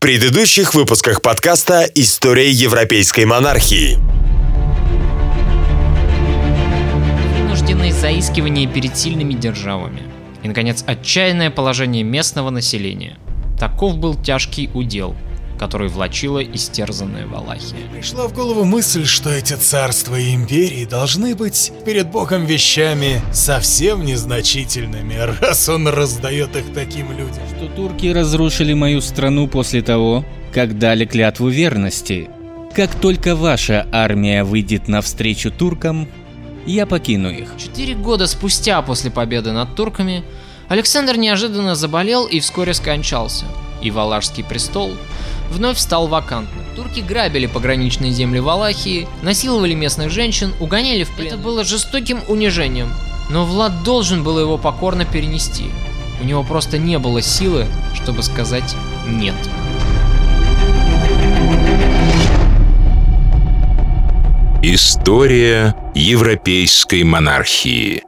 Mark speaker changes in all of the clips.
Speaker 1: предыдущих выпусках подкаста «История европейской монархии».
Speaker 2: Вынужденные заискивания перед сильными державами. И, наконец, отчаянное положение местного населения. Таков был тяжкий удел – который влачила истерзанная Валахия.
Speaker 3: Пришла в голову мысль, что эти царства и империи должны быть перед Богом вещами совсем незначительными, раз он раздает их таким людям.
Speaker 4: Что турки разрушили мою страну после того, как дали клятву верности. Как только ваша армия выйдет навстречу туркам, я покину их.
Speaker 2: Четыре года спустя после победы над турками Александр неожиданно заболел и вскоре скончался. И Валашский престол вновь стал вакантным. Турки грабили пограничные земли Валахии, насиловали местных женщин, угоняли в плен. Это было жестоким унижением, но Влад должен был его покорно перенести. У него просто не было силы, чтобы сказать «нет».
Speaker 1: История европейской монархии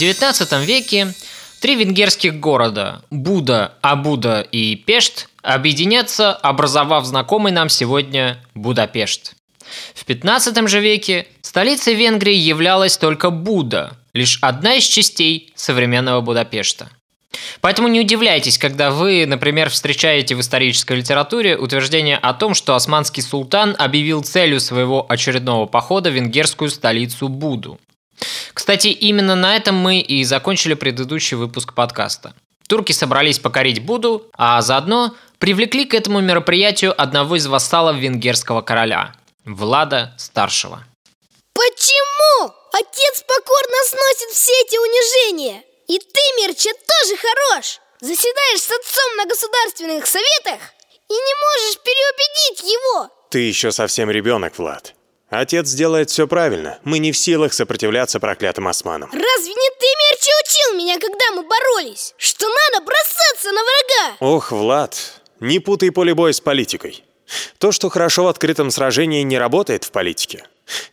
Speaker 2: XIX веке три венгерских города – Буда, Абуда и Пешт – объединятся, образовав знакомый нам сегодня Будапешт. В 15 же веке столицей Венгрии являлась только Буда, лишь одна из частей современного Будапешта. Поэтому не удивляйтесь, когда вы, например, встречаете в исторической литературе утверждение о том, что османский султан объявил целью своего очередного похода венгерскую столицу Буду. Кстати, именно на этом мы и закончили предыдущий выпуск подкаста. Турки собрались покорить Буду, а заодно привлекли к этому мероприятию одного из вассалов венгерского короля – Влада Старшего.
Speaker 5: Почему? Отец покорно сносит все эти унижения. И ты, Мирча, тоже хорош. Заседаешь с отцом на государственных советах и не можешь переубедить его.
Speaker 6: Ты еще совсем ребенок, Влад. Отец делает все правильно. Мы не в силах сопротивляться проклятым османам.
Speaker 5: Разве не ты, Мерчи, учил меня, когда мы боролись? Что надо бросаться на врага?
Speaker 6: Ох, Влад, не путай поле боя с политикой. То, что хорошо в открытом сражении, не работает в политике.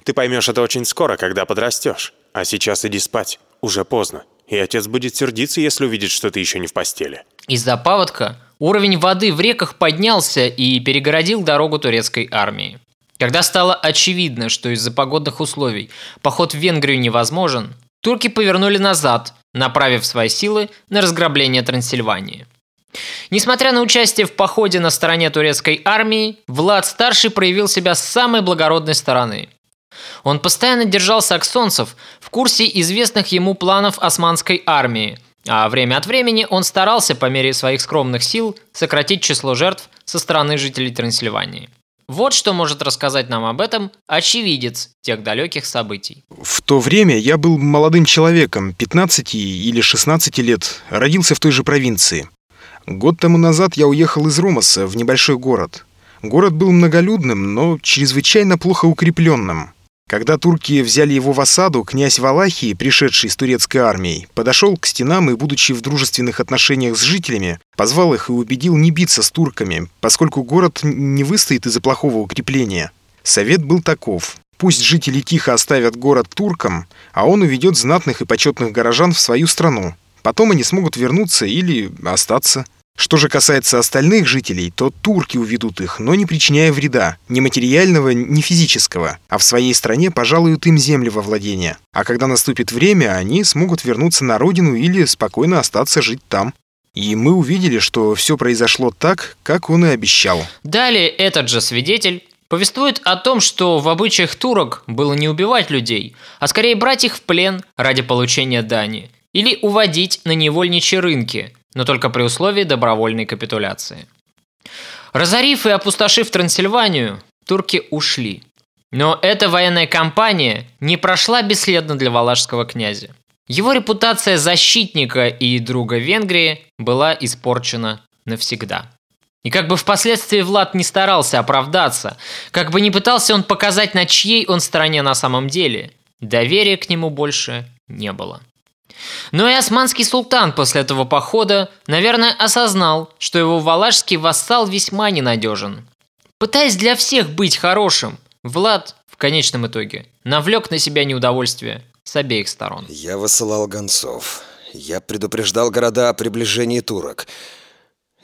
Speaker 6: Ты поймешь это очень скоро, когда подрастешь. А сейчас иди спать. Уже поздно. И отец будет сердиться, если увидит, что ты еще не в постели.
Speaker 2: Из-за паводка уровень воды в реках поднялся и перегородил дорогу турецкой армии. Когда стало очевидно, что из-за погодных условий поход в Венгрию невозможен, турки повернули назад, направив свои силы на разграбление Трансильвании. Несмотря на участие в походе на стороне турецкой армии, Влад Старший проявил себя с самой благородной стороны. Он постоянно держал саксонцев в курсе известных ему планов османской армии, а время от времени он старался по мере своих скромных сил сократить число жертв со стороны жителей Трансильвании. Вот что может рассказать нам об этом очевидец тех далеких событий.
Speaker 7: В то время я был молодым человеком, 15 или 16 лет, родился в той же провинции. Год тому назад я уехал из Ромаса в небольшой город. Город был многолюдным, но чрезвычайно плохо укрепленным. Когда турки взяли его в осаду, князь Валахии, пришедший с турецкой армией, подошел к стенам и, будучи в дружественных отношениях с жителями, позвал их и убедил не биться с турками, поскольку город не выстоит из-за плохого укрепления. Совет был таков. Пусть жители тихо оставят город туркам, а он уведет знатных и почетных горожан в свою страну. Потом они смогут вернуться или остаться. Что же касается остальных жителей, то турки уведут их, но не причиняя вреда, ни материального, ни физического, а в своей стране пожалуют им земли во владение. А когда наступит время, они смогут вернуться на родину или спокойно остаться жить там. И мы увидели, что все произошло так, как он и обещал.
Speaker 2: Далее этот же свидетель повествует о том, что в обычаях турок было не убивать людей, а скорее брать их в плен ради получения дани или уводить на невольничьи рынки, но только при условии добровольной капитуляции. Разорив и опустошив Трансильванию, турки ушли. Но эта военная кампания не прошла бесследно для валашского князя. Его репутация защитника и друга Венгрии была испорчена навсегда. И как бы впоследствии Влад не старался оправдаться, как бы не пытался он показать, на чьей он стороне на самом деле, доверия к нему больше не было. Но и османский султан после этого похода, наверное, осознал, что его валашский вассал весьма ненадежен. Пытаясь для всех быть хорошим, Влад в конечном итоге навлек на себя неудовольствие с обеих сторон.
Speaker 8: Я высылал гонцов. Я предупреждал города о приближении турок.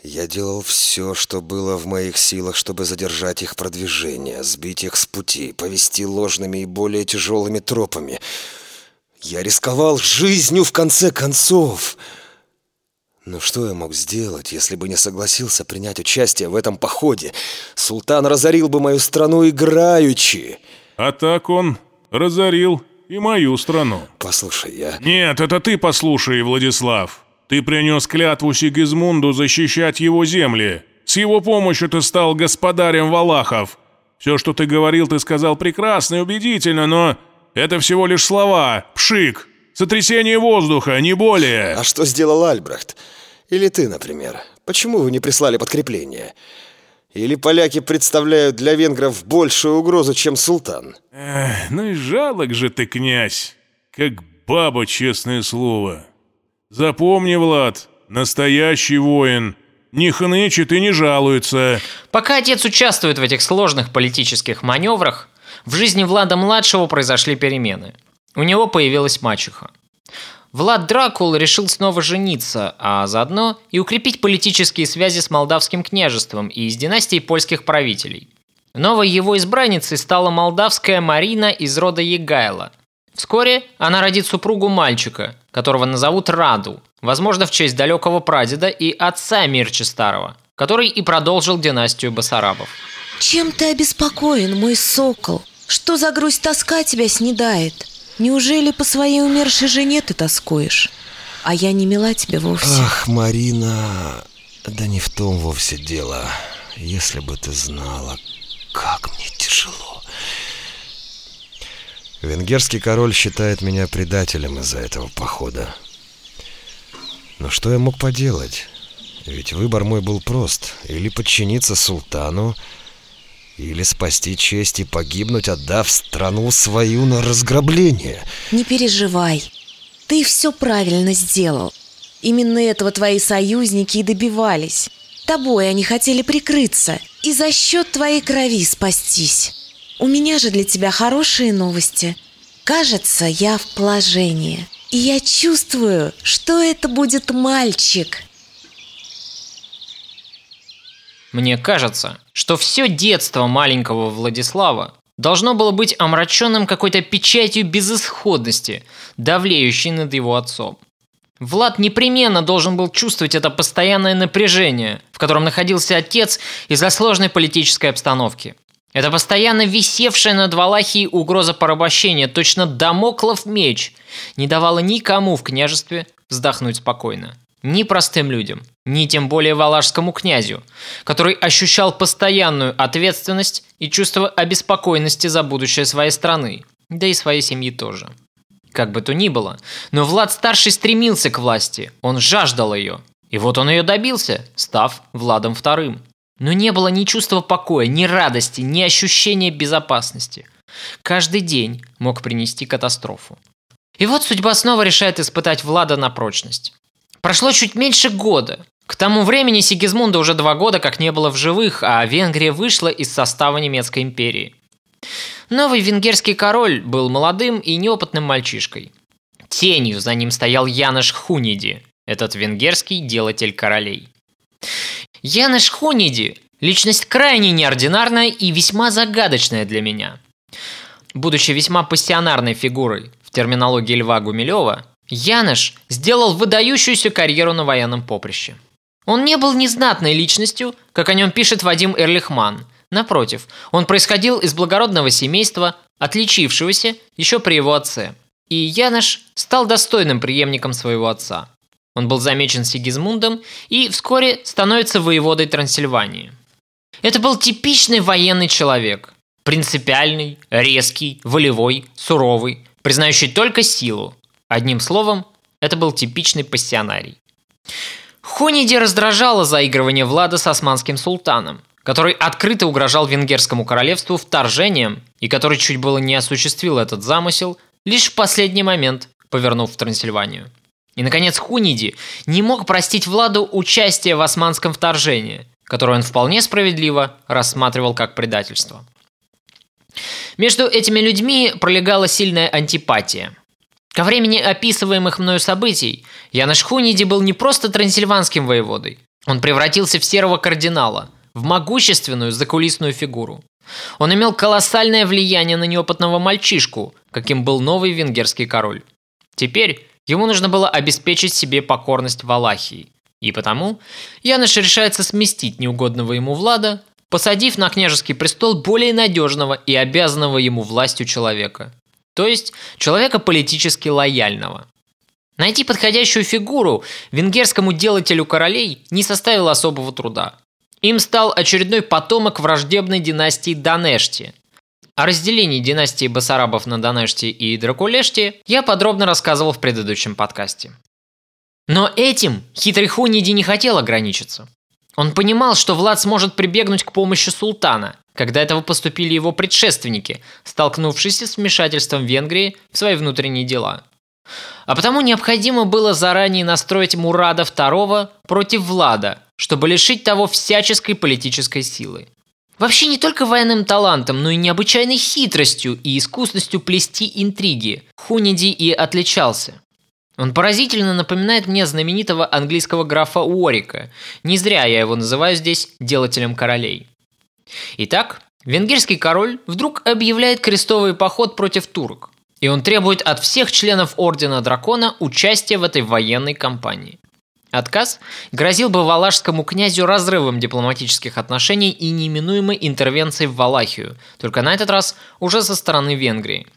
Speaker 8: Я делал все, что было в моих силах, чтобы задержать их продвижение, сбить их с пути, повести ложными и более тяжелыми тропами. Я рисковал жизнью в конце концов. Но что я мог сделать, если бы не согласился принять участие в этом походе? Султан разорил бы мою страну играючи.
Speaker 9: А так он разорил и мою страну.
Speaker 8: Послушай, я...
Speaker 9: Нет, это ты послушай, Владислав. Ты принес клятву Сигизмунду защищать его земли. С его помощью ты стал господарем Валахов. Все, что ты говорил, ты сказал прекрасно и убедительно, но это всего лишь слова, пшик, сотрясение воздуха, не более.
Speaker 8: А что сделал Альбрехт? Или ты, например? Почему вы не прислали подкрепление? Или поляки представляют для венгров большую угрозу, чем султан?
Speaker 9: Эх, ну и жалок же ты, князь, как баба, честное слово. Запомни, Влад, настоящий воин не хнычет и не жалуется.
Speaker 2: Пока отец участвует в этих сложных политических маневрах, в жизни Влада-младшего произошли перемены. У него появилась мачеха. Влад Дракул решил снова жениться, а заодно и укрепить политические связи с Молдавским княжеством и с династией польских правителей. Новой его избранницей стала молдавская Марина из рода Егайла – Вскоре она родит супругу мальчика, которого назовут Раду, возможно, в честь далекого прадеда и отца Мирча Старого, который и продолжил династию Басарабов.
Speaker 10: Чем ты обеспокоен, мой сокол? Что за грусть тоска тебя снедает? Неужели по своей умершей жене ты тоскуешь? А я не мила тебе вовсе.
Speaker 8: Ах, Марина, да не в том вовсе дело. Если бы ты знала, как мне тяжело. Венгерский король считает меня предателем из-за этого похода. Но что я мог поделать? Ведь выбор мой был прост. Или подчиниться султану, или спасти честь и погибнуть, отдав страну свою на разграбление.
Speaker 10: Не переживай. Ты все правильно сделал. Именно этого твои союзники и добивались. Тобой они хотели прикрыться и за счет твоей крови спастись. У меня же для тебя хорошие новости. Кажется, я в положении. И я чувствую, что это будет мальчик.
Speaker 2: Мне кажется, что все детство маленького Владислава должно было быть омраченным какой-то печатью безысходности, давлеющей над его отцом. Влад непременно должен был чувствовать это постоянное напряжение, в котором находился отец из-за сложной политической обстановки – это постоянно висевшая над Валахией угроза порабощения, точно домоклов меч, не давала никому в княжестве вздохнуть спокойно. Ни простым людям, ни тем более валашскому князю, который ощущал постоянную ответственность и чувство обеспокоенности за будущее своей страны, да и своей семьи тоже. Как бы то ни было, но Влад-старший стремился к власти, он жаждал ее. И вот он ее добился, став Владом вторым. Но не было ни чувства покоя, ни радости, ни ощущения безопасности. Каждый день мог принести катастрофу. И вот судьба снова решает испытать Влада на прочность. Прошло чуть меньше года. К тому времени Сигизмунда уже два года как не было в живых, а Венгрия вышла из состава немецкой империи. Новый венгерский король был молодым и неопытным мальчишкой. Тенью за ним стоял Янош Хуниди, этот венгерский делатель королей. Яныш Хуниди – личность крайне неординарная и весьма загадочная для меня. Будучи весьма пассионарной фигурой в терминологии Льва Гумилева, Яныш сделал выдающуюся карьеру на военном поприще. Он не был незнатной личностью, как о нем пишет Вадим Эрлихман. Напротив, он происходил из благородного семейства, отличившегося еще при его отце. И Яныш стал достойным преемником своего отца – он был замечен Сигизмундом и вскоре становится воеводой Трансильвании. Это был типичный военный человек. Принципиальный, резкий, волевой, суровый, признающий только силу. Одним словом, это был типичный пассионарий. Хуниди раздражало заигрывание Влада с османским султаном, который открыто угрожал венгерскому королевству вторжением и который чуть было не осуществил этот замысел, лишь в последний момент повернув в Трансильванию. И, наконец, Хуниди не мог простить Владу участие в османском вторжении, которое он вполне справедливо рассматривал как предательство. Между этими людьми пролегала сильная антипатия. Ко времени описываемых мною событий Янош Хуниди был не просто трансильванским воеводой. Он превратился в серого кардинала, в могущественную закулисную фигуру. Он имел колоссальное влияние на неопытного мальчишку, каким был новый венгерский король. Теперь ему нужно было обеспечить себе покорность Валахии. И потому Янош решается сместить неугодного ему Влада, посадив на княжеский престол более надежного и обязанного ему властью человека. То есть человека политически лояльного. Найти подходящую фигуру венгерскому делателю королей не составило особого труда. Им стал очередной потомок враждебной династии Данешти. О разделении династии Басарабов на Данешти и Дракулешти я подробно рассказывал в предыдущем подкасте. Но этим хитрый Хуниди не хотел ограничиться. Он понимал, что Влад сможет прибегнуть к помощи султана, когда этого поступили его предшественники, столкнувшиеся с вмешательством Венгрии в свои внутренние дела. А потому необходимо было заранее настроить Мурада II против Влада, чтобы лишить того всяческой политической силы. Вообще не только военным талантом, но и необычайной хитростью и искусностью плести интриги Хуниди и отличался. Он поразительно напоминает мне знаменитого английского графа Уорика. Не зря я его называю здесь делателем королей. Итак, венгерский король вдруг объявляет крестовый поход против турок. И он требует от всех членов Ордена Дракона участия в этой военной кампании. Отказ грозил бы валашскому князю разрывом дипломатических отношений и неминуемой интервенцией в Валахию, только на этот раз уже со стороны Венгрии.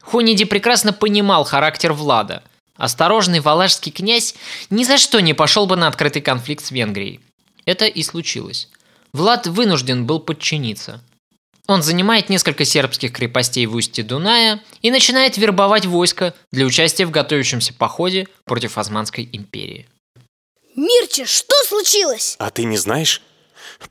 Speaker 2: Хуниди прекрасно понимал характер Влада – Осторожный валашский князь ни за что не пошел бы на открытый конфликт с Венгрией. Это и случилось. Влад вынужден был подчиниться. Он занимает несколько сербских крепостей в устье Дуная и начинает вербовать войско для участия в готовящемся походе против Османской империи.
Speaker 5: Мирча, что случилось?
Speaker 6: А ты не знаешь?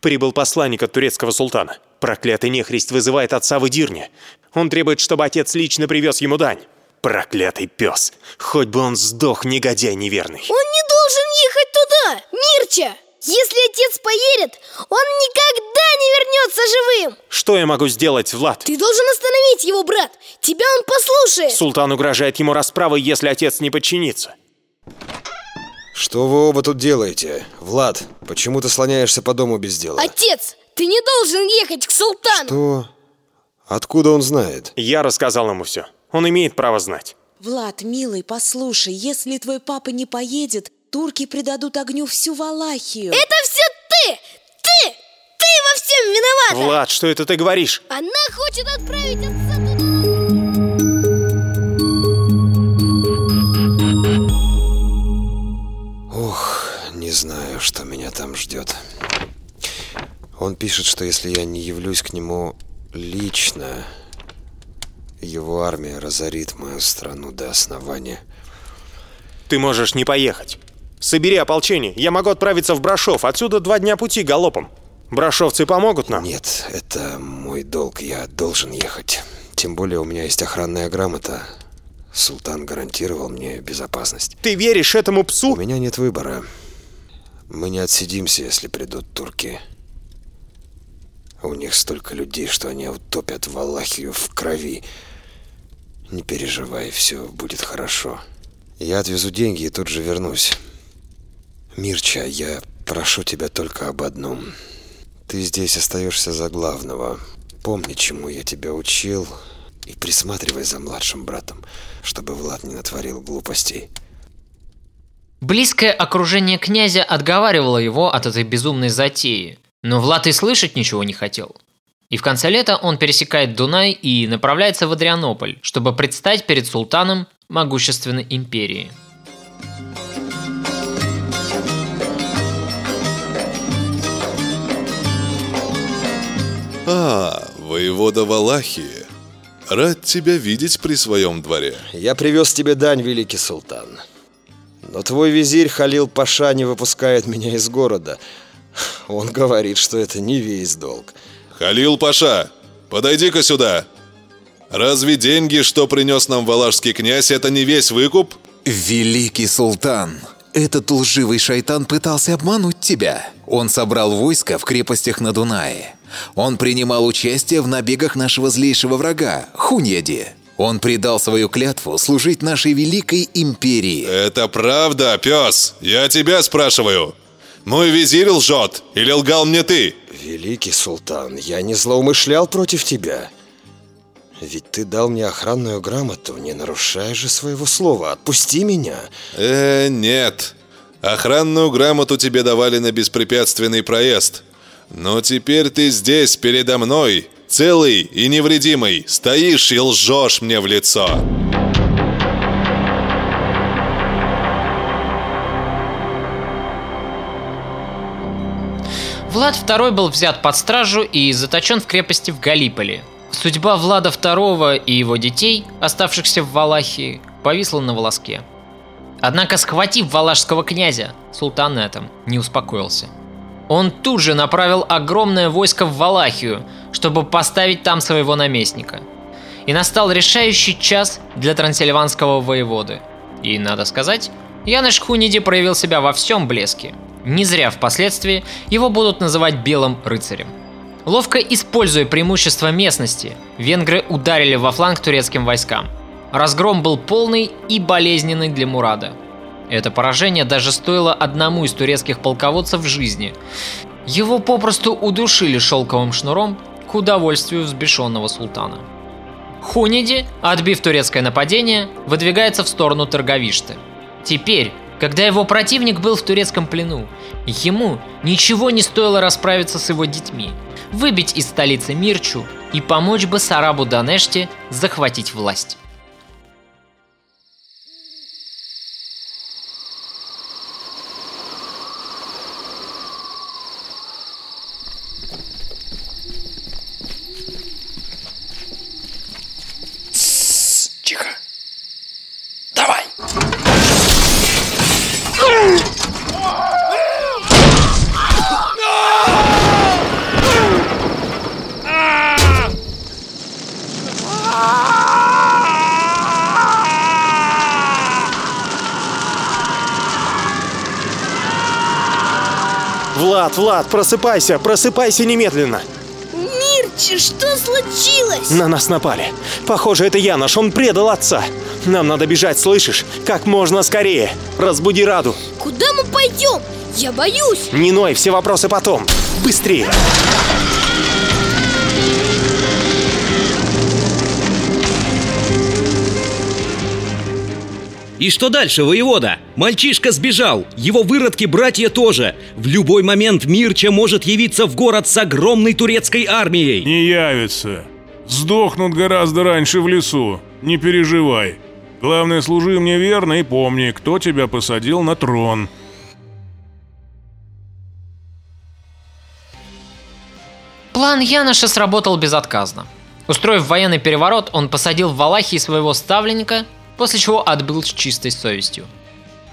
Speaker 6: Прибыл посланник от турецкого султана. Проклятый нехрист вызывает отца в Идирне. Он требует, чтобы отец лично привез ему дань. Проклятый пес! Хоть бы он сдох, негодяй неверный.
Speaker 5: Он не должен ехать туда, Мирча! Если отец поедет, он никогда не вернется живым!
Speaker 6: Что я могу сделать, Влад?
Speaker 5: Ты должен остановить его, брат! Тебя он послушает!
Speaker 6: Султан угрожает ему расправой, если отец не подчинится.
Speaker 8: Что вы оба тут делаете? Влад, почему ты слоняешься по дому без дела?
Speaker 5: Отец, ты не должен ехать к султану!
Speaker 8: Что? Откуда он знает?
Speaker 6: Я рассказал ему все. Он имеет право знать.
Speaker 10: Влад, милый, послушай, если твой папа не поедет, турки предадут огню всю Валахию.
Speaker 5: Это все ты! Ты! Ты во всем виновата!
Speaker 6: Влад, что это ты говоришь?
Speaker 5: Она хочет отправить отца туда!
Speaker 8: Ух, не знаю, что меня там ждет. Он пишет, что если я не явлюсь к нему лично, его армия разорит мою страну до основания.
Speaker 6: Ты можешь не поехать. Собери ополчение. Я могу отправиться в Брашов. Отсюда два дня пути галопом. Брашовцы помогут нам?
Speaker 8: Нет, это мой долг. Я должен ехать. Тем более у меня есть охранная грамота. Султан гарантировал мне безопасность.
Speaker 6: Ты веришь этому псу?
Speaker 8: У меня нет выбора. Мы не отсидимся, если придут турки. У них столько людей, что они утопят Валахию в крови. Не переживай, все будет хорошо. Я отвезу деньги и тут же вернусь. Мирча, я прошу тебя только об одном. Ты здесь остаешься за главного. Помни, чему я тебя учил, и присматривай за младшим братом, чтобы Влад не натворил глупостей.
Speaker 2: Близкое окружение князя отговаривало его от этой безумной затеи, но Влад и слышать ничего не хотел. И в конце лета он пересекает Дунай и направляется в Адрианополь, чтобы предстать перед султаном могущественной империи.
Speaker 11: А, воевода Валахии. Рад тебя видеть при своем дворе.
Speaker 8: Я привез тебе дань, великий султан. Но твой визирь Халил Паша не выпускает меня из города. Он говорит, что это не весь долг.
Speaker 11: Халил Паша, подойди-ка сюда. Разве деньги, что принес нам валашский князь, это не весь выкуп?
Speaker 12: Великий султан, Этот лживый шайтан пытался обмануть тебя. Он собрал войско в крепостях на Дунае. Он принимал участие в набегах нашего злейшего врага, Хуньяди. Он предал свою клятву служить нашей великой империи.
Speaker 11: Это правда, пес? Я тебя спрашиваю. Мой визирь лжет или лгал мне ты?
Speaker 8: Великий султан, я не злоумышлял против тебя. Ведь ты дал мне охранную грамоту, не нарушая же своего слова. Отпусти меня.
Speaker 11: Э, нет. Охранную грамоту тебе давали на беспрепятственный проезд. Но теперь ты здесь, передо мной, целый и невредимый, стоишь и лжешь мне в лицо.
Speaker 2: Влад II был взят под стражу и заточен в крепости в Галиполи. Судьба Влада II и его детей, оставшихся в Валахии, повисла на волоске. Однако, схватив валашского князя, султан на этом не успокоился. Он тут же направил огромное войско в Валахию, чтобы поставить там своего наместника. И настал решающий час для трансильванского воеводы. И, надо сказать, Яныш Хуниди проявил себя во всем блеске. Не зря впоследствии его будут называть Белым рыцарем. Ловко используя преимущество местности, венгры ударили во фланг турецким войскам. Разгром был полный и болезненный для Мурада. Это поражение даже стоило одному из турецких полководцев жизни. Его попросту удушили шелковым шнуром к удовольствию взбешенного султана. Хуниди, отбив турецкое нападение, выдвигается в сторону Торговишты. Теперь, когда его противник был в турецком плену, ему ничего не стоило расправиться с его детьми, выбить из столицы Мирчу и помочь бы Сарабу Данеште захватить власть.
Speaker 13: Тихо. Давай.
Speaker 6: Влад, Влад, просыпайся, просыпайся немедленно.
Speaker 5: Мирча, что случилось?
Speaker 6: На нас напали. Похоже, это Янош, он предал отца. Нам надо бежать, слышишь? Как можно скорее. Разбуди Раду.
Speaker 5: Куда мы пойдем? Я боюсь.
Speaker 6: Не ной, все вопросы потом. Быстрее.
Speaker 14: И что дальше, воевода? Мальчишка сбежал, его выродки-братья тоже. В любой момент Мирча может явиться в город с огромной турецкой армией.
Speaker 9: Не явится. Сдохнут гораздо раньше в лесу. Не переживай. Главное, служи мне верно и помни, кто тебя посадил на трон.
Speaker 2: План Яноша сработал безотказно. Устроив военный переворот, он посадил в Валахии своего ставленника, после чего отбыл с чистой совестью.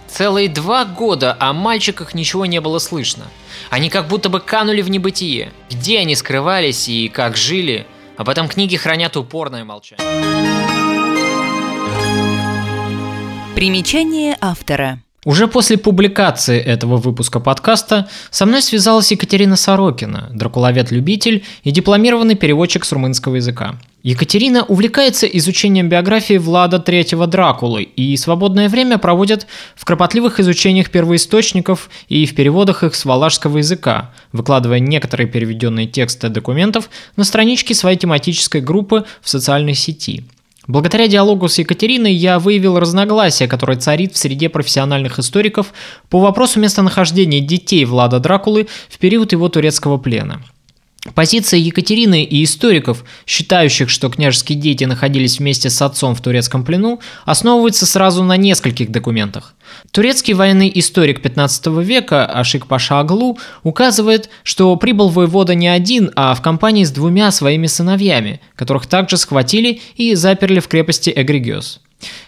Speaker 2: Целые два года о мальчиках ничего не было слышно. Они как будто бы канули в небытие. Где они скрывались и как жили, об этом книги хранят упорное молчание.
Speaker 15: Примечание автора.
Speaker 2: Уже после публикации этого выпуска подкаста со мной связалась Екатерина Сорокина, дракуловед-любитель и дипломированный переводчик с румынского языка. Екатерина увлекается изучением биографии Влада III Дракулы и свободное время проводит в кропотливых изучениях первоисточников и в переводах их с валашского языка, выкладывая некоторые переведенные тексты документов на страничке своей тематической группы в социальной сети – Благодаря диалогу с Екатериной я выявил разногласие, которое царит в среде профессиональных историков по вопросу местонахождения детей Влада Дракулы в период его турецкого плена. Позиция Екатерины и историков, считающих, что княжеские дети находились вместе с отцом в турецком плену, основывается сразу на нескольких документах. Турецкий военный историк 15 века Ашик Паша Аглу указывает, что прибыл воевода не один, а в компании с двумя своими сыновьями, которых также схватили и заперли в крепости Эгригиос.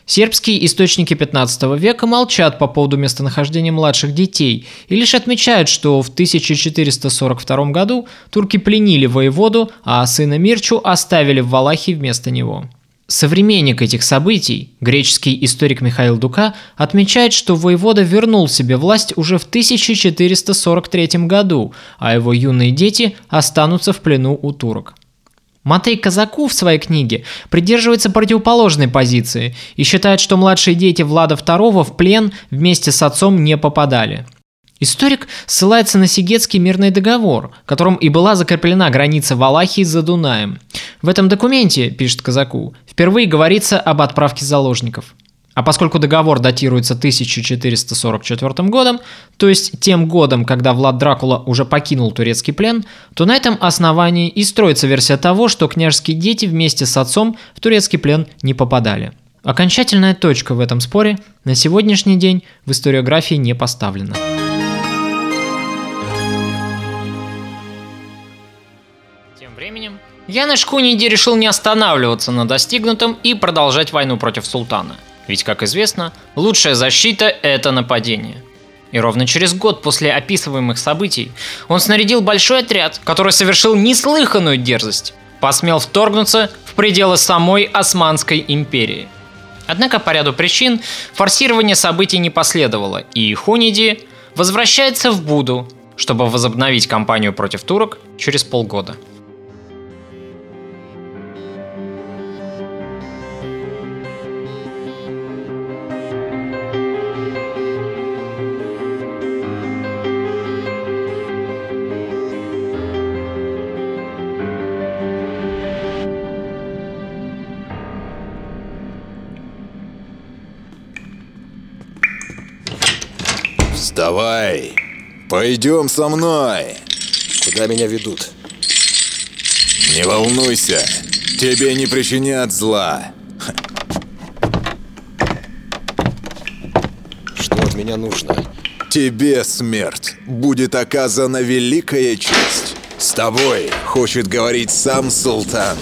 Speaker 2: Сербские источники 15 века молчат по поводу местонахождения младших детей и лишь отмечают, что в 1442 году турки пленили воеводу, а сына Мирчу оставили в Валахии вместо него. Современник этих событий, греческий историк Михаил Дука, отмечает, что воевода вернул себе власть уже в 1443 году, а его юные дети останутся в плену у турок. Матей Казаку в своей книге придерживается противоположной позиции и считает, что младшие дети Влада II в плен вместе с отцом не попадали – Историк ссылается на Сигетский мирный договор, которым и была закреплена граница Валахии за Дунаем. В этом документе, пишет Казаку, впервые говорится об отправке заложников. А поскольку договор датируется 1444 годом, то есть тем годом, когда Влад Дракула уже покинул турецкий плен, то на этом основании и строится версия того, что княжеские дети вместе с отцом в турецкий плен не попадали. Окончательная точка в этом споре на сегодняшний день в историографии не поставлена. временем Яныш Хуниди решил не останавливаться на достигнутом и продолжать войну против султана. Ведь, как известно, лучшая защита – это нападение. И ровно через год после описываемых событий он снарядил большой отряд, который совершил неслыханную дерзость, посмел вторгнуться в пределы самой Османской империи. Однако по ряду причин форсирование событий не последовало, и Хуниди возвращается в Буду, чтобы возобновить кампанию против турок через полгода.
Speaker 12: Пойдем со мной!
Speaker 8: Куда меня ведут?
Speaker 12: Не волнуйся, тебе не причинят зла.
Speaker 8: Что от меня нужно?
Speaker 12: Тебе, смерть, будет оказана великая честь. С тобой хочет говорить сам султан.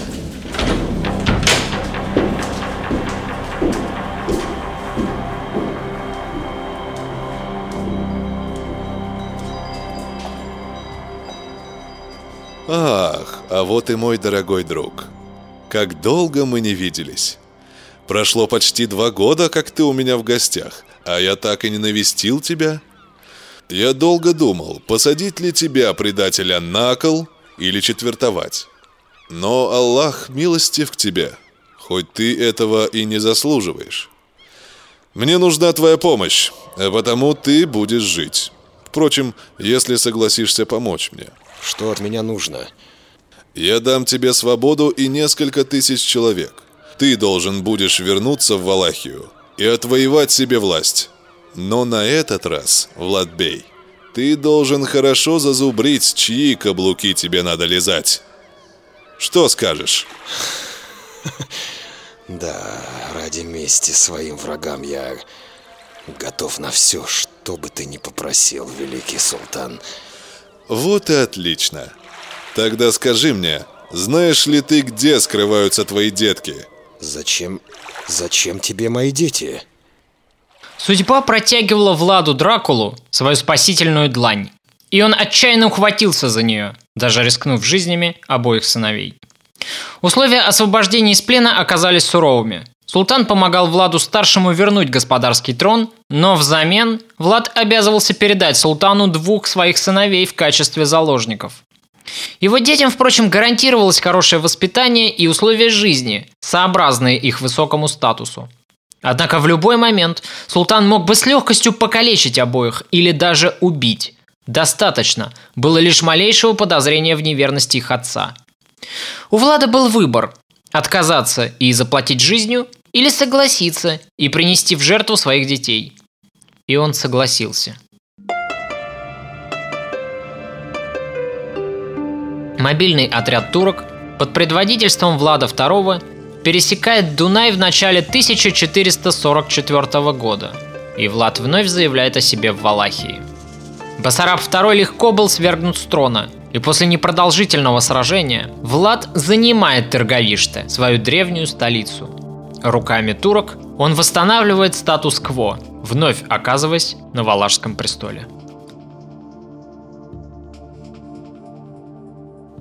Speaker 11: Ах, а вот и мой дорогой друг. Как долго мы не виделись. Прошло почти два года, как ты у меня в гостях, а я так и не навестил тебя. Я долго думал, посадить ли тебя, предателя, на кол или четвертовать. Но Аллах милостив к тебе, хоть ты этого и не заслуживаешь. Мне нужна твоя помощь, а потому ты будешь жить. Впрочем, если согласишься помочь мне –
Speaker 8: что от меня нужно?
Speaker 11: Я дам тебе свободу и несколько тысяч человек. Ты должен будешь вернуться в Валахию и отвоевать себе власть. Но на этот раз, Владбей, ты должен хорошо зазубрить, чьи каблуки тебе надо лизать. Что скажешь?
Speaker 8: Да, ради мести своим врагам я готов на все, что бы ты ни попросил, великий султан.
Speaker 11: Вот и отлично. Тогда скажи мне, знаешь ли ты, где скрываются твои детки?
Speaker 8: Зачем... Зачем тебе мои дети?
Speaker 2: Судьба протягивала Владу Дракулу свою спасительную длань. И он отчаянно ухватился за нее, даже рискнув жизнями обоих сыновей. Условия освобождения из плена оказались суровыми. Султан помогал Владу-старшему вернуть господарский трон, но взамен Влад обязывался передать султану двух своих сыновей в качестве заложников. Его детям, впрочем, гарантировалось хорошее воспитание и условия жизни, сообразные их высокому статусу. Однако в любой момент султан мог бы с легкостью покалечить обоих или даже убить. Достаточно было лишь малейшего подозрения в неверности их отца. У Влада был выбор – отказаться и заплатить жизнью или согласиться и принести в жертву своих детей. И он согласился. Мобильный отряд турок под предводительством Влада II пересекает Дунай в начале 1444 года, и Влад вновь заявляет о себе в Валахии. Басараб II легко был свергнут с трона, и после непродолжительного сражения Влад занимает Терговиште, свою древнюю столицу – Руками турок он восстанавливает статус-кво, вновь оказываясь на Валашском престоле.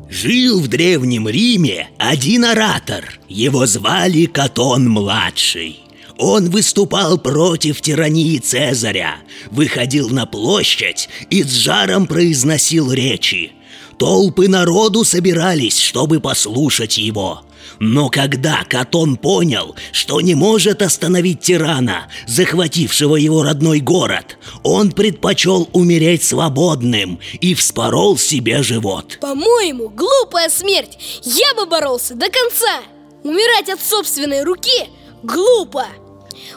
Speaker 15: Жил в Древнем Риме один оратор. Его звали Катон-младший. Он выступал против тирании Цезаря, выходил на площадь и с жаром произносил речи. Толпы народу собирались, чтобы послушать его. Но когда Катон понял, что не может остановить тирана, захватившего его родной город, он предпочел умереть свободным и вспорол себе живот.
Speaker 5: По-моему, глупая смерть. Я бы боролся до конца. Умирать от собственной руки глупо.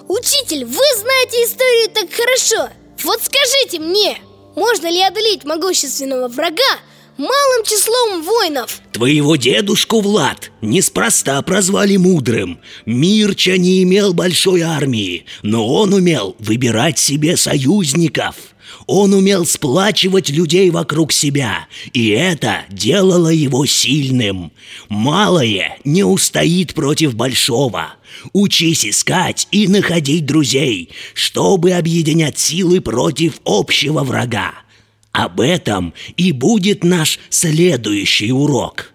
Speaker 5: Учитель, вы знаете историю так хорошо. Вот скажите мне, можно ли одолеть могущественного врага малым числом воинов?
Speaker 15: Твоего дедушку, Влад, неспроста прозвали мудрым. Мирча не имел большой армии, но он умел выбирать себе союзников. Он умел сплачивать людей вокруг себя, и это делало его сильным. Малое не устоит против большого. Учись искать и находить друзей, чтобы объединять силы против общего врага. Об этом и будет наш следующий урок.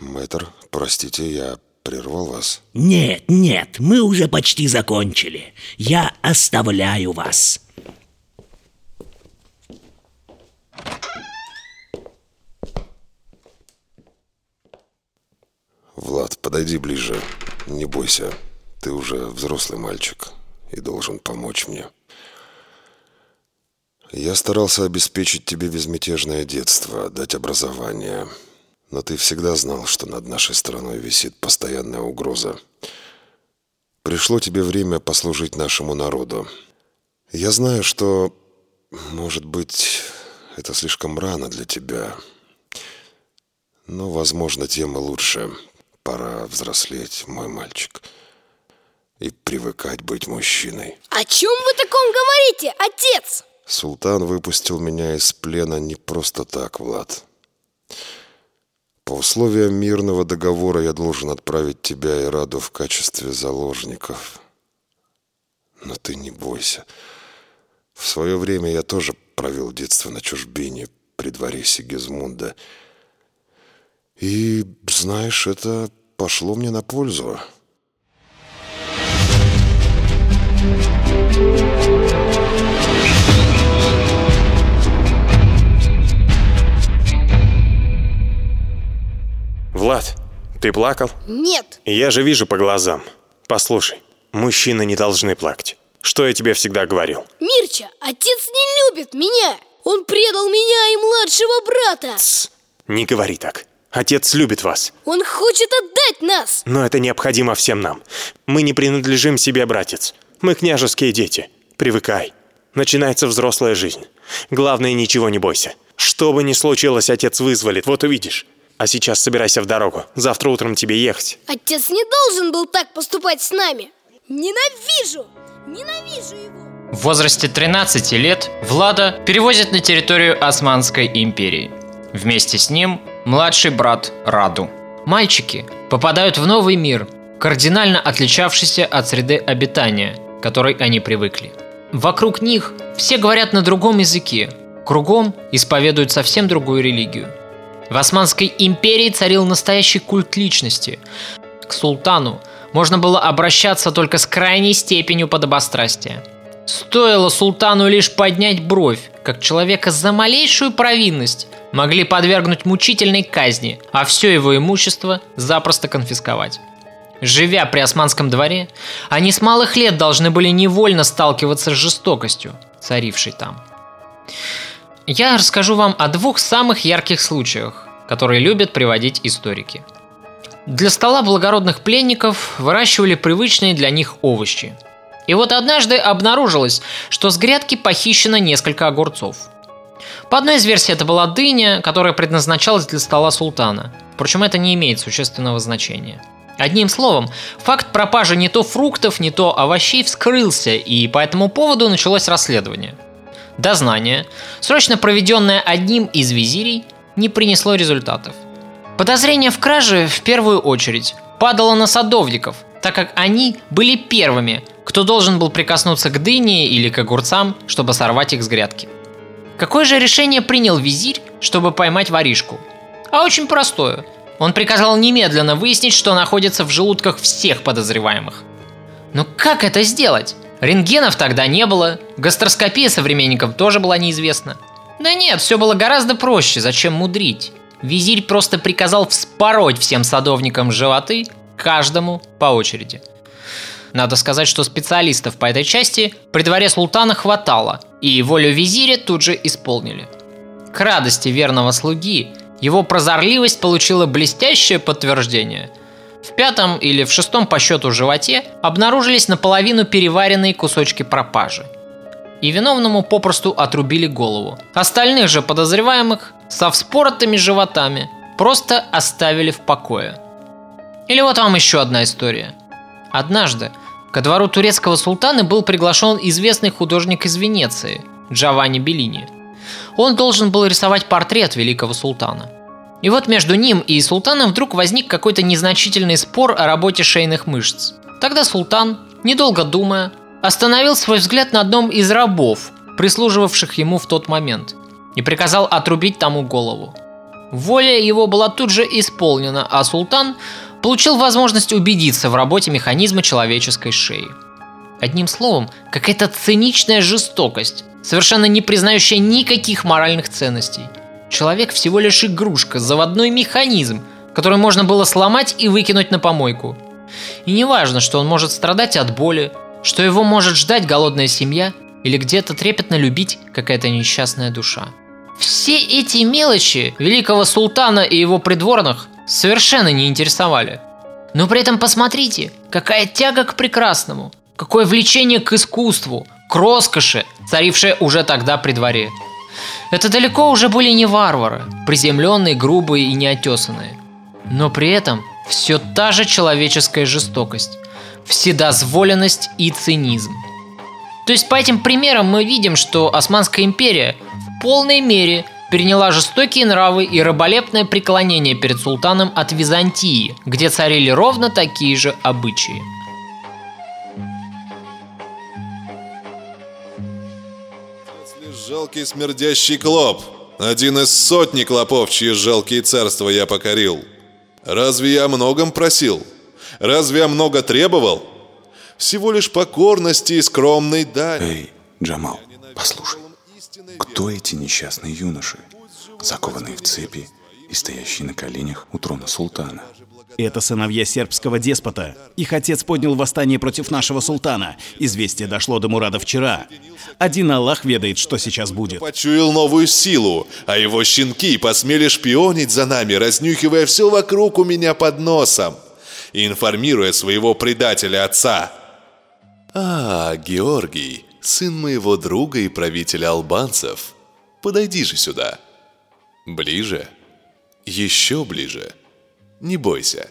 Speaker 8: Мэтр, простите, я прервал вас.
Speaker 15: Нет, нет, мы уже почти закончили. Я оставляю вас.
Speaker 8: Влад, подойди ближе. Не бойся. Ты уже взрослый мальчик и должен помочь мне. Я старался обеспечить тебе безмятежное детство, дать образование. Но ты всегда знал, что над нашей страной висит постоянная угроза. Пришло тебе время послужить нашему народу. Я знаю, что, может быть, это слишком рано для тебя. Но, возможно, тем и лучше. Пора взрослеть, мой мальчик. И привыкать быть мужчиной.
Speaker 5: О чем вы таком говорите, отец?
Speaker 8: Султан выпустил меня из плена не просто так, Влад. По условиям мирного договора я должен отправить тебя и Раду в качестве заложников. Но ты не бойся. В свое время я тоже провел детство на чужбине при дворе Сигизмунда. И, знаешь, это пошло мне на пользу.
Speaker 6: Влад, ты плакал?
Speaker 5: Нет.
Speaker 6: Я же вижу по глазам. Послушай, мужчины не должны плакать. Что я тебе всегда говорил?
Speaker 5: Мирча, отец не любит меня. Он предал меня и младшего брата.
Speaker 6: Тс, не говори так. Отец любит вас.
Speaker 5: Он хочет отдать нас.
Speaker 6: Но это необходимо всем нам. Мы не принадлежим себе, братец. Мы княжеские дети. Привыкай. Начинается взрослая жизнь. Главное, ничего не бойся. Что бы ни случилось, отец вызволит, вот увидишь. А сейчас собирайся в дорогу. Завтра утром тебе ехать.
Speaker 5: Отец не должен был так поступать с нами. Ненавижу! Ненавижу его!
Speaker 2: В возрасте 13 лет Влада перевозят на территорию Османской империи. Вместе с ним младший брат Раду. Мальчики попадают в новый мир, кардинально отличавшийся от среды обитания, к которой они привыкли. Вокруг них все говорят на другом языке, кругом исповедуют совсем другую религию. В Османской империи царил настоящий культ личности. К султану можно было обращаться только с крайней степенью подобострастия. Стоило султану лишь поднять бровь, как человека за малейшую провинность могли подвергнуть мучительной казни, а все его имущество запросто конфисковать. Живя при османском дворе, они с малых лет должны были невольно сталкиваться с жестокостью, царившей там. Я расскажу вам о двух самых ярких случаях, которые любят приводить историки. Для стола благородных пленников выращивали привычные для них овощи. И вот однажды обнаружилось, что с грядки похищено несколько огурцов. По одной из версий это была дыня, которая предназначалась для стола султана. Впрочем, это не имеет существенного значения. Одним словом, факт пропажи не то фруктов, не то овощей вскрылся, и по этому поводу началось расследование. Дознание, срочно проведенное одним из визирей, не принесло результатов. Подозрение в краже в первую очередь падало на садовников, так как они были первыми, кто должен был прикоснуться к дыне или к огурцам, чтобы сорвать их с грядки. Какое же решение принял визирь, чтобы поймать воришку? а очень простое. Он приказал немедленно выяснить, что находится в желудках всех подозреваемых. Но как это сделать? Рентгенов тогда не было, гастроскопия современникам тоже была неизвестна. Да нет, все было гораздо проще, зачем мудрить? Визирь просто приказал вспороть всем садовникам животы, каждому по очереди. Надо сказать, что специалистов по этой части при дворе султана хватало, и волю визиря тут же исполнили. К радости верного слуги его прозорливость получила блестящее подтверждение. В пятом или в шестом по счету животе обнаружились наполовину переваренные кусочки пропажи. И виновному попросту отрубили голову. Остальных же подозреваемых со вспоротыми животами просто оставили в покое. Или вот вам еще одна история. Однажды ко двору турецкого султана был приглашен известный художник из Венеции Джованни Беллини. Он должен был рисовать портрет великого султана. И вот между ним и султаном вдруг возник какой-то незначительный спор о работе шейных мышц. Тогда султан, недолго думая, остановил свой взгляд на одном из рабов, прислуживавших ему в тот момент, и приказал отрубить тому голову. Воля его была тут же исполнена, а султан получил возможность убедиться в работе механизма человеческой шеи. Одним словом, какая-то циничная жестокость, совершенно не признающая никаких моральных ценностей. Человек всего лишь игрушка, заводной механизм, который можно было сломать и выкинуть на помойку. И не важно, что он может страдать от боли, что его может ждать голодная семья или где-то трепетно любить какая-то несчастная душа. Все эти мелочи великого султана и его придворных совершенно не интересовали. Но при этом посмотрите, какая тяга к прекрасному, какое влечение к искусству, к роскоши, царившее уже тогда при дворе. Это далеко уже были не варвары, приземленные, грубые и неотесанные. Но при этом все та же человеческая жестокость, вседозволенность и цинизм. То есть по этим примерам мы видим, что Османская империя в полной мере переняла жестокие нравы и раболепное преклонение перед султаном от Византии, где царили ровно такие же обычаи.
Speaker 11: Жалкий смердящий клоп. Один из сотни клопов, чьи жалкие царства я покорил. Разве я о многом просил? Разве я много требовал? Всего лишь покорности и скромной дани.
Speaker 16: Эй, Джамал, послушай. Кто эти несчастные юноши, закованные в цепи и стоящие на коленях у трона султана?
Speaker 17: Это сыновья сербского деспота. Их отец поднял восстание против нашего султана. Известие дошло до Мурада вчера. Один Аллах ведает, что сейчас будет.
Speaker 11: Почуял новую силу, а его щенки посмели шпионить за нами, разнюхивая все вокруг у меня под носом и информируя своего предателя отца. А, Георгий, сын моего друга и правителя албанцев, подойди же сюда. Ближе. Еще ближе. Не бойся.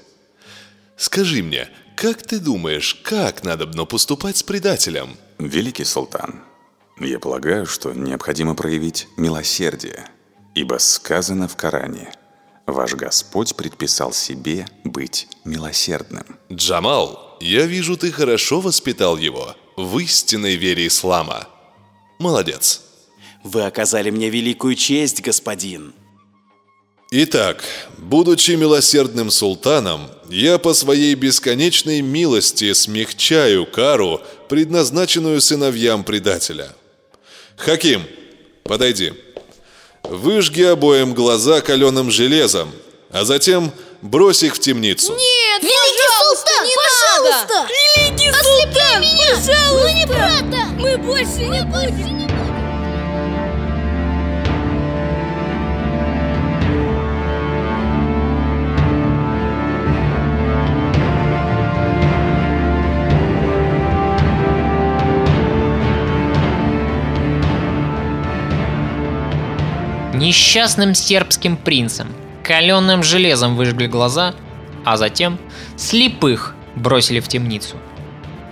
Speaker 11: Скажи мне, как ты думаешь, как надобно поступать с предателем?
Speaker 16: Великий султан, я полагаю, что необходимо проявить милосердие, ибо сказано в Коране, ваш Господь предписал себе быть милосердным.
Speaker 11: Джамал, я вижу, ты хорошо воспитал его в истинной вере ислама. Молодец.
Speaker 17: Вы оказали мне великую честь, господин.
Speaker 11: Итак, будучи милосердным султаном, я по своей бесконечной милости смягчаю кару, предназначенную сыновьям предателя. Хаким, подойди. Выжги обоим глаза каленым железом, а затем брось их в темницу.
Speaker 5: Нет, Великий султан,
Speaker 18: не
Speaker 5: пожалуйста!
Speaker 18: Надо! Великий
Speaker 5: Ослепи
Speaker 18: султан,
Speaker 5: меня!
Speaker 18: пожалуйста!
Speaker 5: Ну не правда!
Speaker 18: Мы больше не будем!
Speaker 2: Несчастным сербским принцам каленым железом выжгли глаза, а затем слепых бросили в темницу.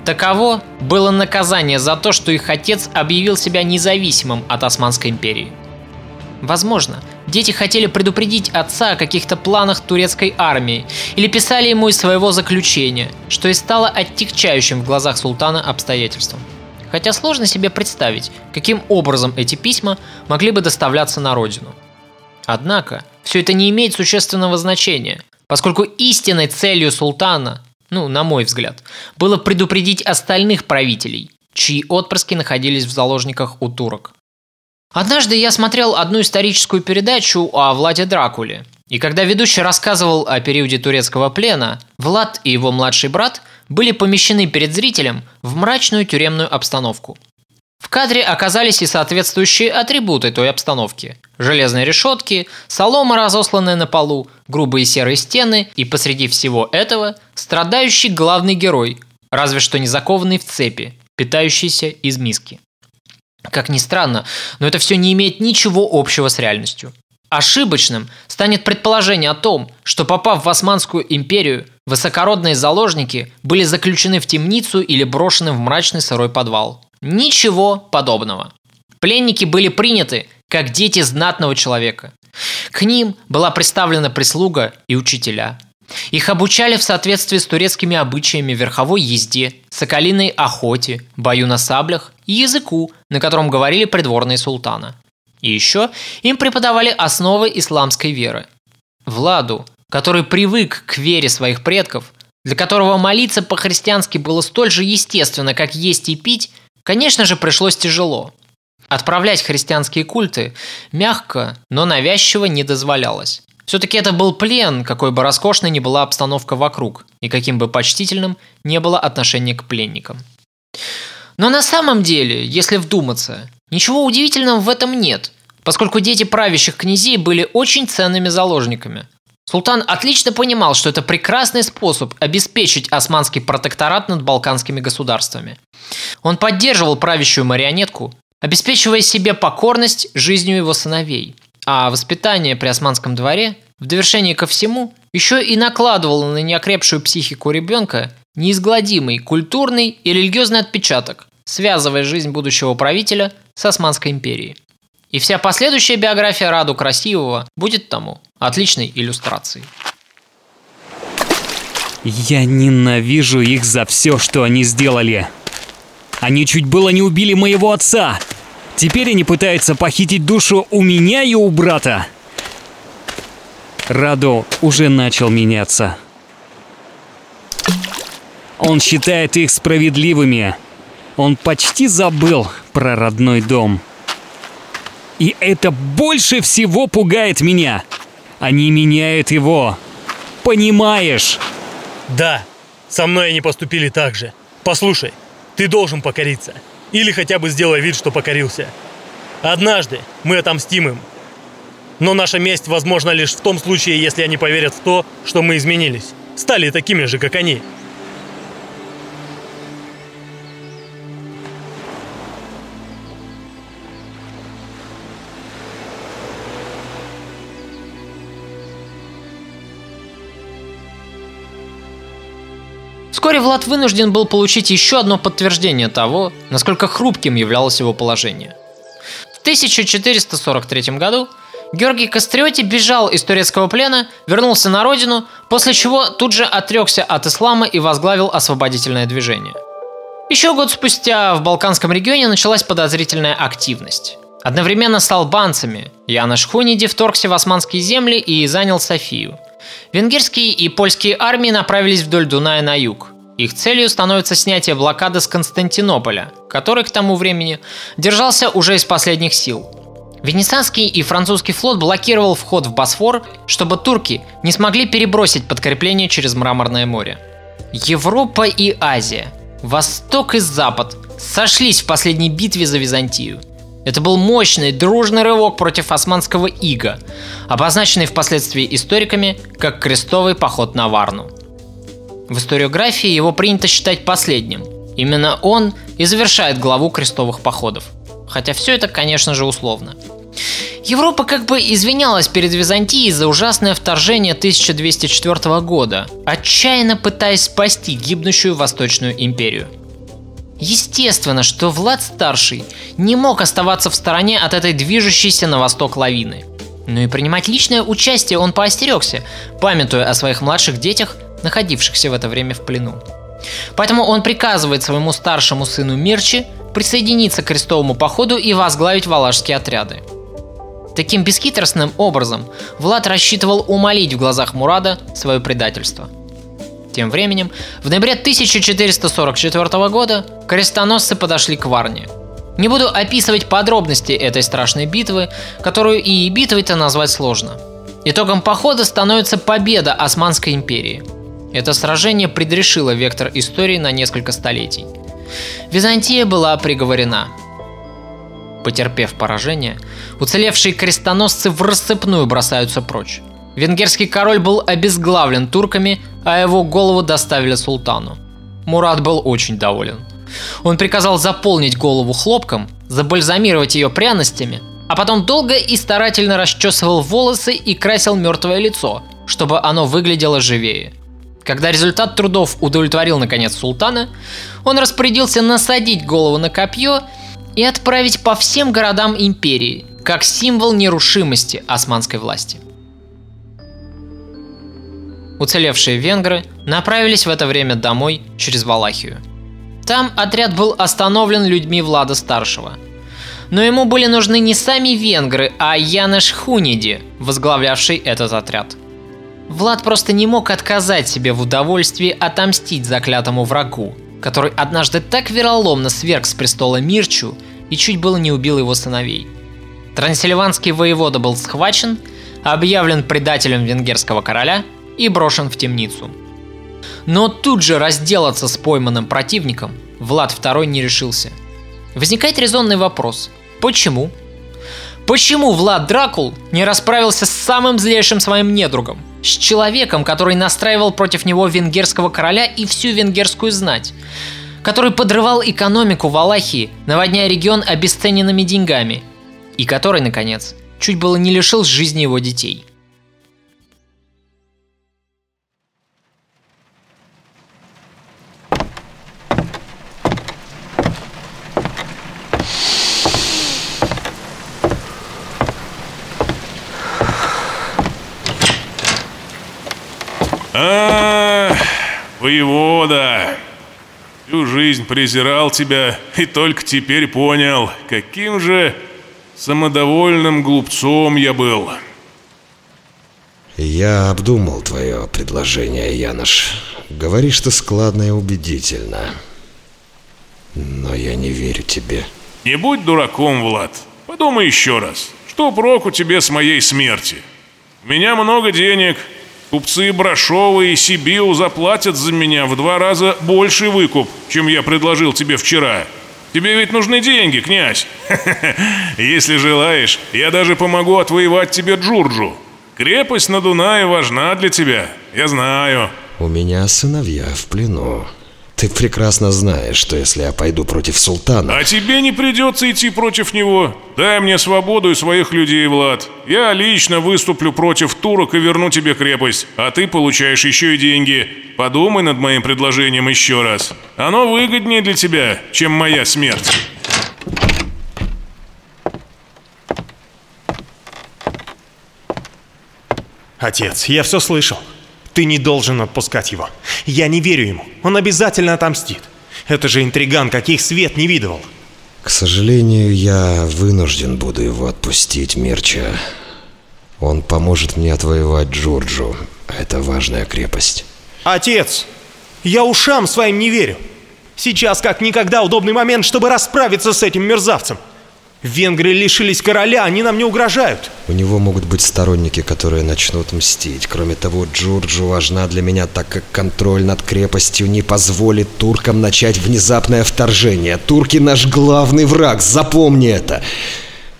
Speaker 2: Таково было наказание за то, что их отец объявил себя независимым от Османской империи. Возможно, дети хотели предупредить отца о каких-то планах турецкой армии или писали ему из своего заключения, что и стало оттягчающим в глазах султана обстоятельством. Хотя сложно себе представить, каким образом эти письма могли бы доставляться на родину. Однако, все это не имеет существенного значения, поскольку истинной целью султана, ну, на мой взгляд, было предупредить остальных правителей, чьи отпрыски находились в заложниках у турок. Однажды я смотрел одну историческую передачу о Владе Дракуле, и когда ведущий рассказывал о периоде турецкого плена, Влад и его младший брат были помещены перед зрителем в мрачную тюремную обстановку. В кадре оказались и соответствующие атрибуты той обстановки. Железные решетки, солома, разосланная на полу, грубые серые стены и посреди всего этого страдающий главный герой, разве что не закованный в цепи, питающийся из миски. Как ни странно, но это все не имеет ничего общего с реальностью. Ошибочным станет предположение о том, что попав в Османскую империю, высокородные заложники были заключены в темницу или брошены в мрачный сырой подвал. Ничего подобного. Пленники были приняты как дети знатного человека. К ним была представлена прислуга и учителя. Их обучали в соответствии с турецкими обычаями верховой езде, соколиной охоте, бою на саблях и языку, на котором говорили придворные султана. И еще им преподавали основы исламской веры. Владу, который привык к вере своих предков, для которого молиться по-христиански было столь же естественно, как есть и пить, конечно же, пришлось тяжело. Отправлять христианские культы мягко, но навязчиво не дозволялось. Все-таки это был плен, какой бы роскошной ни была обстановка вокруг, и каким бы почтительным не было отношение к пленникам. Но на самом деле, если вдуматься, ничего удивительного в этом нет, поскольку дети правящих князей были очень ценными заложниками. Султан отлично понимал, что это прекрасный способ обеспечить османский протекторат над балканскими государствами. Он поддерживал правящую марионетку, обеспечивая себе покорность жизнью его сыновей. А воспитание при османском дворе, в довершение ко всему, еще и накладывало на неокрепшую психику ребенка неизгладимый культурный и религиозный отпечаток, связывая жизнь будущего правителя с Османской империей. И вся последующая биография Раду Красивого будет тому отличной иллюстрацией.
Speaker 14: Я ненавижу их за все, что они сделали. Они чуть было не убили моего отца. Теперь они пытаются похитить душу у меня и у брата. Радо уже начал меняться. Он считает их справедливыми. Он почти забыл про родной дом. И это больше всего пугает меня. Они меняют его. Понимаешь?
Speaker 19: Да, со мной они поступили так же. Послушай, ты должен покориться. Или хотя бы сделай вид, что покорился. Однажды мы отомстим им. Но наша месть возможна лишь в том случае, если они поверят в то, что мы изменились. Стали такими же, как они.
Speaker 2: Вскоре Влад вынужден был получить еще одно подтверждение того, насколько хрупким являлось его положение. В 1443 году Георгий Кастриоти бежал из турецкого плена, вернулся на родину, после чего тут же отрекся от ислама и возглавил освободительное движение. Еще год спустя в Балканском регионе началась подозрительная активность. Одновременно с албанцами Янош Хуниди вторгся в османские земли и занял Софию. Венгерские и польские армии направились вдоль Дуная на юг. Их целью становится снятие блокады с Константинополя, который к тому времени держался уже из последних сил. Венецианский и французский флот блокировал вход в Босфор, чтобы турки не смогли перебросить подкрепление через Мраморное море. Европа и Азия, Восток и Запад сошлись в последней битве за Византию. Это был мощный, дружный рывок против османского ига, обозначенный впоследствии историками как крестовый поход на Варну. В историографии его принято считать последним. Именно он и завершает главу крестовых походов. Хотя все это, конечно же, условно. Европа как бы извинялась перед Византией за ужасное вторжение 1204 года, отчаянно пытаясь спасти гибнущую Восточную империю. Естественно, что Влад Старший не мог оставаться в стороне от этой движущейся на восток лавины. Но и принимать личное участие он поостерегся, памятуя о своих младших детях находившихся в это время в плену. Поэтому он приказывает своему старшему сыну Мирчи присоединиться к крестовому походу и возглавить валашские отряды. Таким бесхитростным образом Влад рассчитывал умолить в глазах Мурада свое предательство. Тем временем, в ноябре 1444 года крестоносцы подошли к Варне. Не буду описывать подробности этой страшной битвы, которую и битвой-то назвать сложно. Итогом похода становится победа Османской империи. Это сражение предрешило вектор истории на несколько столетий. Византия была приговорена – Потерпев поражение, уцелевшие крестоносцы в рассыпную бросаются прочь. Венгерский король был обезглавлен турками, а его голову доставили султану. Мурат был очень доволен. Он приказал заполнить голову хлопком, забальзамировать ее пряностями, а потом долго и старательно расчесывал волосы и красил мертвое лицо, чтобы оно выглядело живее. Когда результат трудов удовлетворил наконец султана, он распорядился насадить голову на копье и отправить по всем городам империи, как символ нерушимости османской власти. Уцелевшие венгры направились в это время домой через Валахию. Там отряд был остановлен людьми Влада Старшего. Но ему были нужны не сами венгры, а Янеш Хуниди, возглавлявший этот отряд. Влад просто не мог отказать себе в удовольствии отомстить заклятому врагу, который однажды так вероломно сверг с престола Мирчу и чуть было не убил его сыновей. Трансильванский воевода был схвачен, объявлен предателем венгерского короля и брошен в темницу. Но тут же разделаться с пойманным противником Влад II не решился. Возникает резонный вопрос. Почему? Почему Влад Дракул не расправился с самым злейшим своим недругом? С человеком, который настраивал против него венгерского короля и всю венгерскую знать? Который подрывал экономику Валахии, наводняя регион обесцененными деньгами? И который, наконец, чуть было не лишил жизни его детей –
Speaker 9: воевода, всю жизнь презирал тебя и только теперь понял, каким же самодовольным глупцом я был.
Speaker 8: Я обдумал твое предложение, Янош. Говоришь ты складно и убедительно. Но я не верю тебе.
Speaker 9: Не будь дураком, Влад. Подумай еще раз. Что проку тебе с моей смерти? У меня много денег, Купцы Брашова и Сибиу заплатят за меня в два раза больший выкуп, чем я предложил тебе вчера. Тебе ведь нужны деньги, князь. Если желаешь, я даже помогу отвоевать тебе Джурджу. Крепость на Дунае важна для тебя, я знаю.
Speaker 8: У меня сыновья в плену. Ты прекрасно знаешь, что если я пойду против султана...
Speaker 9: А тебе не придется идти против него. Дай мне свободу и своих людей, Влад. Я лично выступлю против турок и верну тебе крепость. А ты получаешь еще и деньги. Подумай над моим предложением еще раз. Оно выгоднее для тебя, чем моя смерть.
Speaker 6: Отец, я все слышал. Ты не должен отпускать его. Я не верю ему. Он обязательно отомстит. Это же интриган, каких свет не видывал.
Speaker 8: К сожалению, я вынужден буду его отпустить, Мирча. Он поможет мне отвоевать Джорджу. Это важная крепость.
Speaker 6: Отец, я ушам своим не верю. Сейчас как никогда удобный момент, чтобы расправиться с этим мерзавцем. Венгры лишились короля, они нам не угрожают.
Speaker 8: У него могут быть сторонники, которые начнут мстить. Кроме того, Джорджу важна для меня, так как контроль над крепостью не позволит туркам начать внезапное вторжение. Турки наш главный враг, запомни это.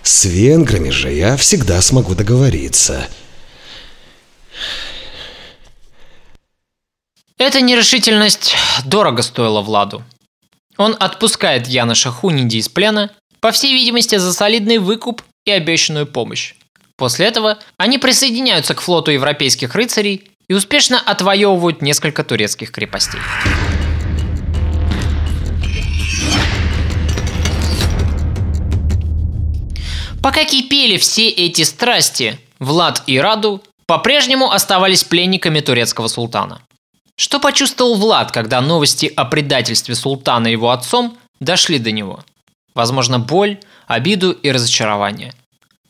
Speaker 8: С венграми же я всегда смогу договориться.
Speaker 2: Эта нерешительность дорого стоила Владу. Он отпускает Яноша Хуниди из плена по всей видимости, за солидный выкуп и обещанную помощь. После этого они присоединяются к флоту европейских рыцарей и успешно отвоевывают несколько турецких крепостей. Пока кипели все эти страсти, Влад и Раду по-прежнему оставались пленниками турецкого султана. Что почувствовал Влад, когда новости о предательстве султана его отцом дошли до него – Возможно, боль, обиду и разочарование.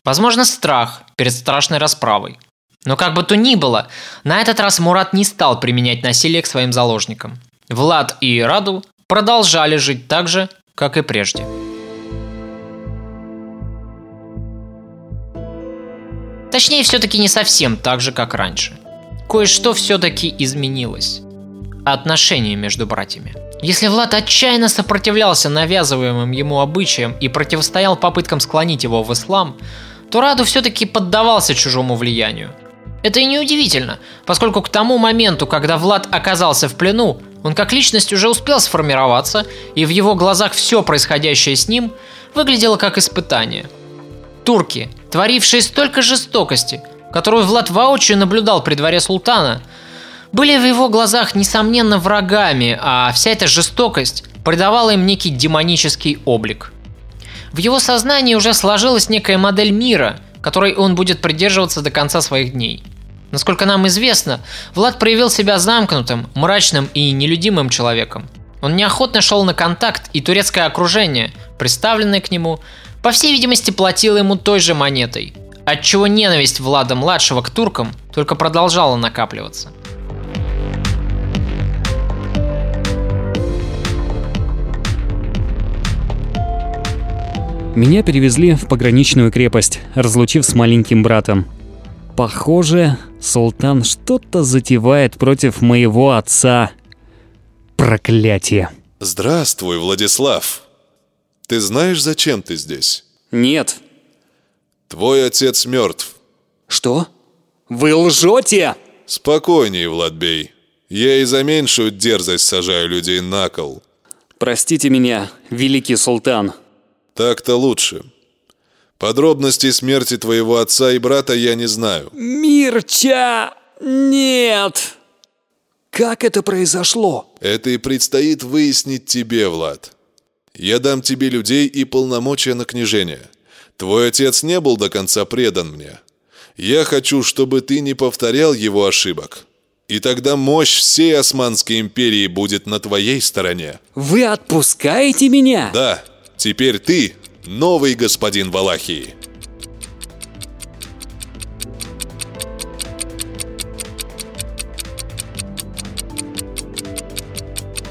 Speaker 2: Возможно, страх перед страшной расправой. Но как бы то ни было, на этот раз Мурат не стал применять насилие к своим заложникам. Влад и Раду продолжали жить так же, как и прежде. Точнее, все-таки не совсем так же, как раньше. Кое-что все-таки изменилось. Отношения между братьями. Если Влад отчаянно сопротивлялся навязываемым ему обычаям и противостоял попыткам склонить его в ислам, то Раду все-таки поддавался чужому влиянию. Это и неудивительно, поскольку к тому моменту, когда Влад оказался в плену, он как личность уже успел сформироваться, и в его глазах все происходящее с ним выглядело как испытание. Турки, творившие столько жестокости, которую Влад воочию наблюдал при дворе султана, были в его глазах несомненно врагами, а вся эта жестокость придавала им некий демонический облик. В его сознании уже сложилась некая модель мира, которой он будет придерживаться до конца своих дней. Насколько нам известно, Влад проявил себя замкнутым, мрачным и нелюдимым человеком. Он неохотно шел на контакт, и турецкое окружение, представленное к нему, по всей видимости, платило ему той же монетой, отчего ненависть Влада-младшего к туркам только продолжала накапливаться.
Speaker 14: Меня перевезли в пограничную крепость, разлучив с маленьким братом. Похоже, султан что-то затевает против моего отца. Проклятие.
Speaker 11: Здравствуй, Владислав. Ты знаешь, зачем ты здесь?
Speaker 14: Нет.
Speaker 11: Твой отец мертв.
Speaker 14: Что? Вы лжете?
Speaker 11: Спокойнее, Владбей. Я и за меньшую дерзость сажаю людей на кол.
Speaker 14: Простите меня, великий султан.
Speaker 11: Так-то лучше. Подробностей смерти твоего отца и брата я не знаю.
Speaker 14: Мирча! Нет! Как это произошло?
Speaker 11: Это и предстоит выяснить тебе, Влад. Я дам тебе людей и полномочия на княжение. Твой отец не был до конца предан мне. Я хочу, чтобы ты не повторял его ошибок. И тогда мощь всей Османской империи будет на твоей стороне.
Speaker 14: Вы отпускаете меня?
Speaker 11: Да, теперь ты новый господин Валахии.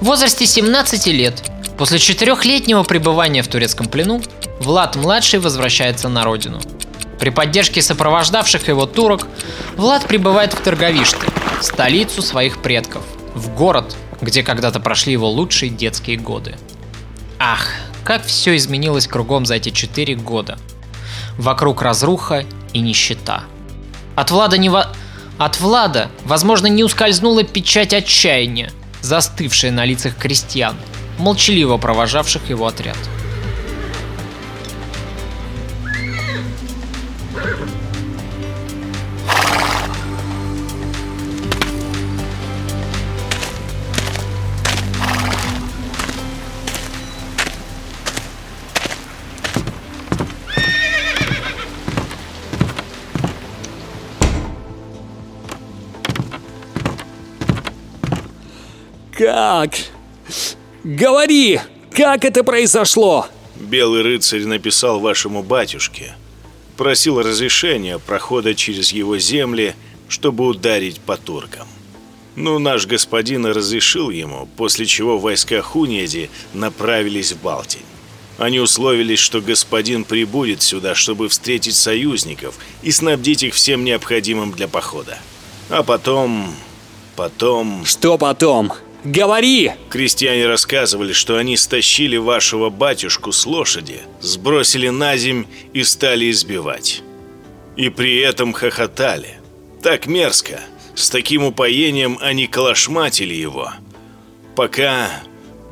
Speaker 2: В возрасте 17 лет, после четырехлетнего пребывания в турецком плену, Влад-младший возвращается на родину. При поддержке сопровождавших его турок, Влад прибывает в Торговишты, столицу своих предков, в город, где когда-то прошли его лучшие детские годы. Ах, как все изменилось кругом за эти четыре года. Вокруг разруха и нищета. От Влада не во... От Влада, возможно, не ускользнула печать отчаяния, застывшая на лицах крестьян, молчаливо провожавших его отряд.
Speaker 14: Как? Говори, как это произошло?
Speaker 20: Белый рыцарь написал вашему батюшке. Просил разрешения прохода через его земли, чтобы ударить по туркам. Ну, наш господин разрешил ему, после чего войска Хуньяди направились в Балтень. Они условились, что господин прибудет сюда, чтобы встретить союзников и снабдить их всем необходимым для похода. А потом... потом...
Speaker 14: Что потом? Говори!
Speaker 20: Крестьяне рассказывали, что они стащили вашего батюшку с лошади, сбросили на земь и стали избивать. И при этом хохотали. Так мерзко. С таким упоением они калашматили его, пока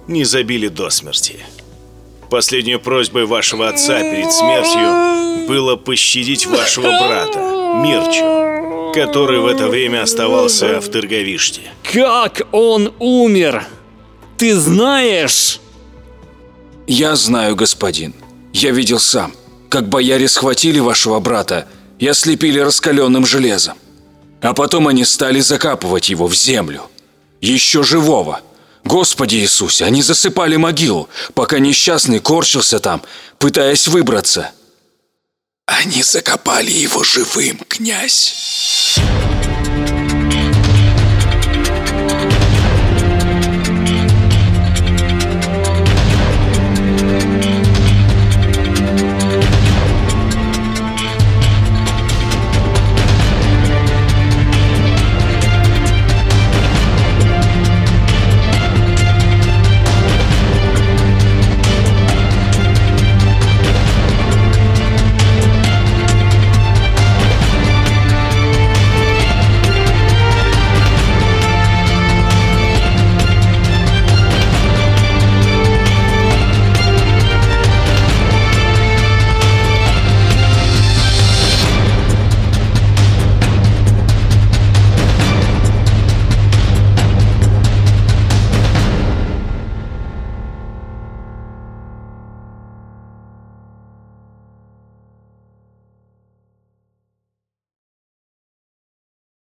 Speaker 20: не забили до смерти. Последней просьбой вашего отца перед смертью было пощадить вашего брата, Мирчу, который в это время оставался в Торговиште.
Speaker 14: Как он умер? Ты знаешь?
Speaker 21: Я знаю, господин. Я видел сам, как бояре схватили вашего брата и ослепили раскаленным железом. А потом они стали закапывать его в землю. Еще живого. Господи Иисусе, они засыпали могилу, пока несчастный корчился там, пытаясь выбраться. Они закопали его живым, князь.